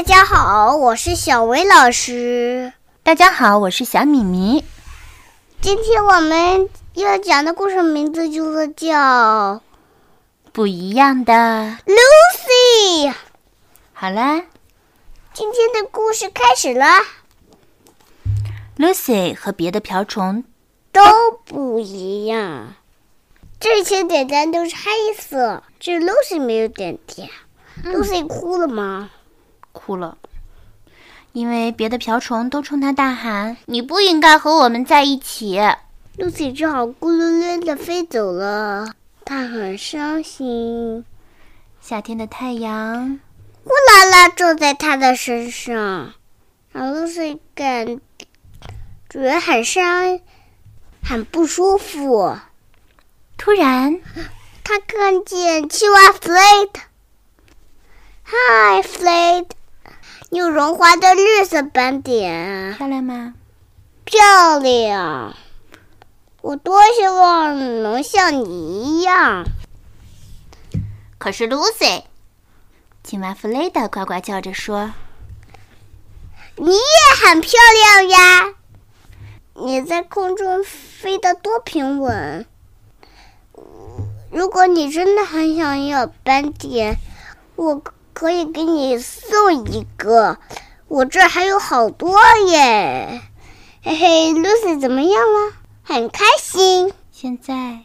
大家好，我是小薇老师。大家好，我是小米米。今天我们要讲的故事名字就是叫《不一样的 Lucy》。好啦，今天的故事开始了。Lucy 和别的瓢虫都不一样，这些点点都是黑色，只有 Lucy 没有点点。Lucy 哭了吗？哭了，因为别的瓢虫都冲他大喊：“你不应该和我们在一起。Lucy 只好咕噜噜的飞走了，她很伤心。”夏天的太阳呼啦啦照在她的身上，让 Lucy 感觉很伤，很不舒服。突然，她看见青蛙 Flate。Hi Flate，你有绒花的绿色斑点，漂亮吗？漂亮。我多希望能像你一样。可是 Lucy，青蛙弗雷德呱呱叫着说你也很漂亮呀！你在空中飞得多平稳。如果你真的很想要斑点，我可以给你送一个。我这还有好多耶！嘿嘿，Lucy 怎么样了？很开心，：“现在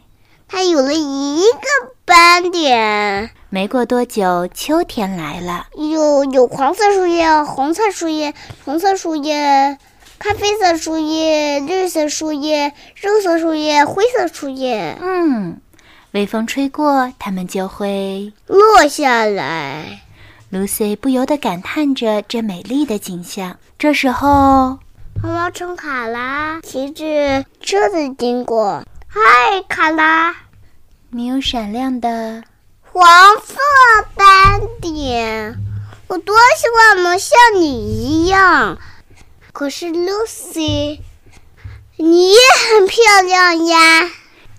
她有了一个斑点。没过多久，秋天来了。有有黄色树叶、红色树叶、红色树叶、咖啡色树叶、绿色树叶、肉色树叶、灰色树叶嗯，微风吹过，它们就会……落下来。Lucy 不由得感叹着这美丽的景象。这时候，红毛虫卡拉骑着车子经过，嗨，卡拉，你有闪亮的黄色斑点，我多希望能像你一样。可是 Lucy，你也很漂亮呀，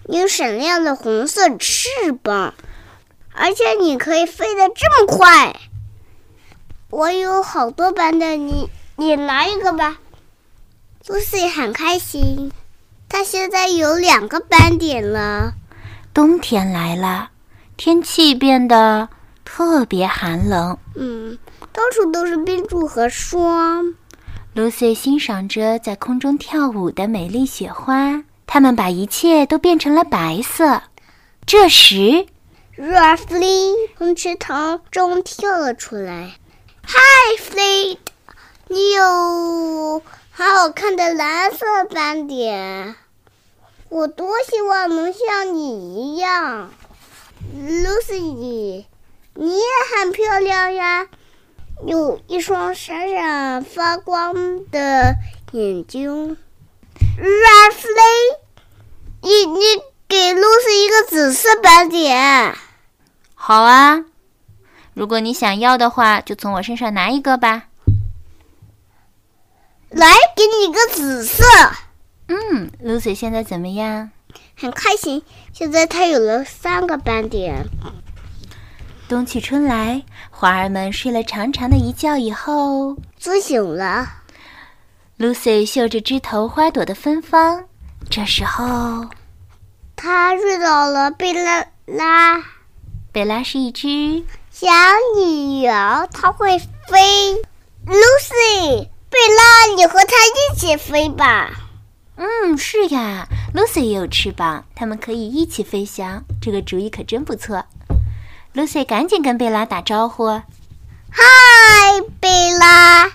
你有闪亮的红色翅膀，而且你可以飞得这么快。我有好多斑点，你你拿一个吧。Lucy 很开心，她现在有两个斑点了。冬天来了，天气变得特别寒冷。嗯，到处都是冰柱和霜。Lucy 欣赏着在空中跳舞的美丽雪花，它们把一切都变成了白色。这时，Roughly 从池塘中跳了出来。Hi, Fleet，你有好好看的蓝色斑点，我多希望能像你一样。Lucy，你也很漂亮呀，有一双闪闪发光的眼睛。Roughly，你你给 Lucy 一个紫色斑点。好啊，如果你想要的话，就从我身上拿一个吧。来，给你一个紫色，嗯，Lucy 现在怎么样？很开心。现在它有了三个斑点。冬去春来，花儿们睡了长长的一觉以后苏醒了，，Lucy 嗅着枝头花朵的芬芳。这时候，他遇到了贝拉拉贝拉是一只小女儿，它会飞。Lucy，贝拉，你和它一起飞吧。嗯，是呀，Lucy 也有翅膀，它们可以一起飞翔。这个主意可真不错。Lucy 赶紧跟贝拉打招呼。嗨，贝拉，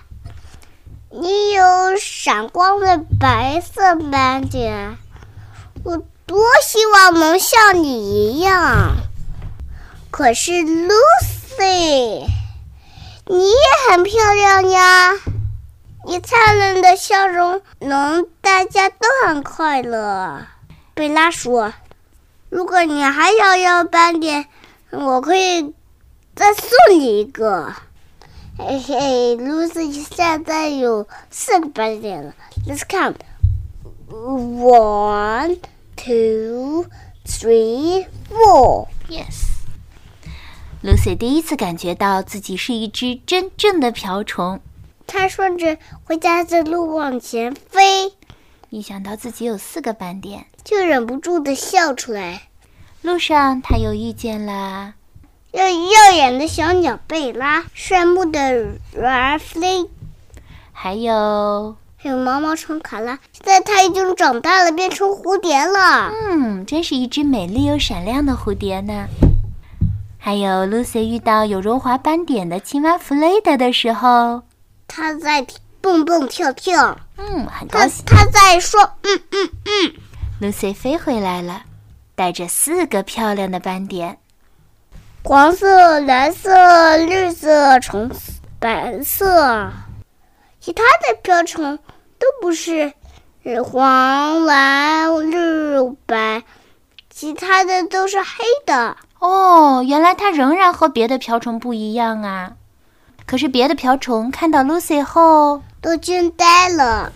你有闪光的白色斑点，我多希望能像你一样。可是 Lucy，你也很漂亮呀，你灿烂的笑容能大家都很快乐。贝拉说：“如果你还想要斑点，我可以再送你一个。”嘿嘿，Lucy 现在有四个斑点了。Let's count. One, two, three, Lucy 第一次感觉到自己是一只真正的瓢虫。它顺着回家的路往前飞，一想到自己有四个斑点，就忍不住的笑出来。路上，他又遇见了耀耀眼的小鸟贝拉，炫目的软儿弗雷，还有还有毛毛虫卡拉。现在它已经长大了，变成蝴蝶了。嗯，真是一只美丽又闪亮的蝴蝶呢。还有 Lucy 遇到有柔滑斑点的青蛙弗雷德的时候，他在蹦蹦跳跳，嗯，很高它兴。它在说嗯嗯嗯。Lucy 飞回来了，带着四个漂亮的斑点。黄色、蓝色、绿色、橙色、白色，其他的瓢虫都不是呃黄、蓝、绿、白，其他的都是黑的。哦，原来它仍然和别的瓢虫不一样啊！可是别的瓢虫看到 Lucy 后，都惊呆了。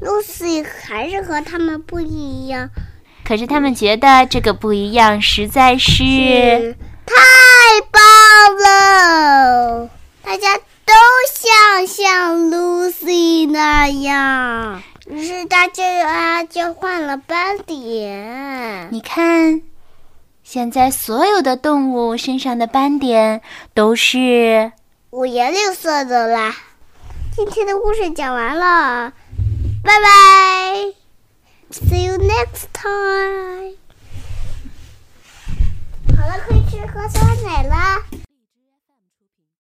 Lucy 还是和他们不一样，可是他们觉得这个不一样实在是……是太棒了！大家都想像 Lucy 那样，于是大家就换了斑点。你看，现在所有的动物身上的斑点都是……五颜六色的啦。今天的故事讲完了，拜拜，See you next time。好了，可以吃喝酸奶了。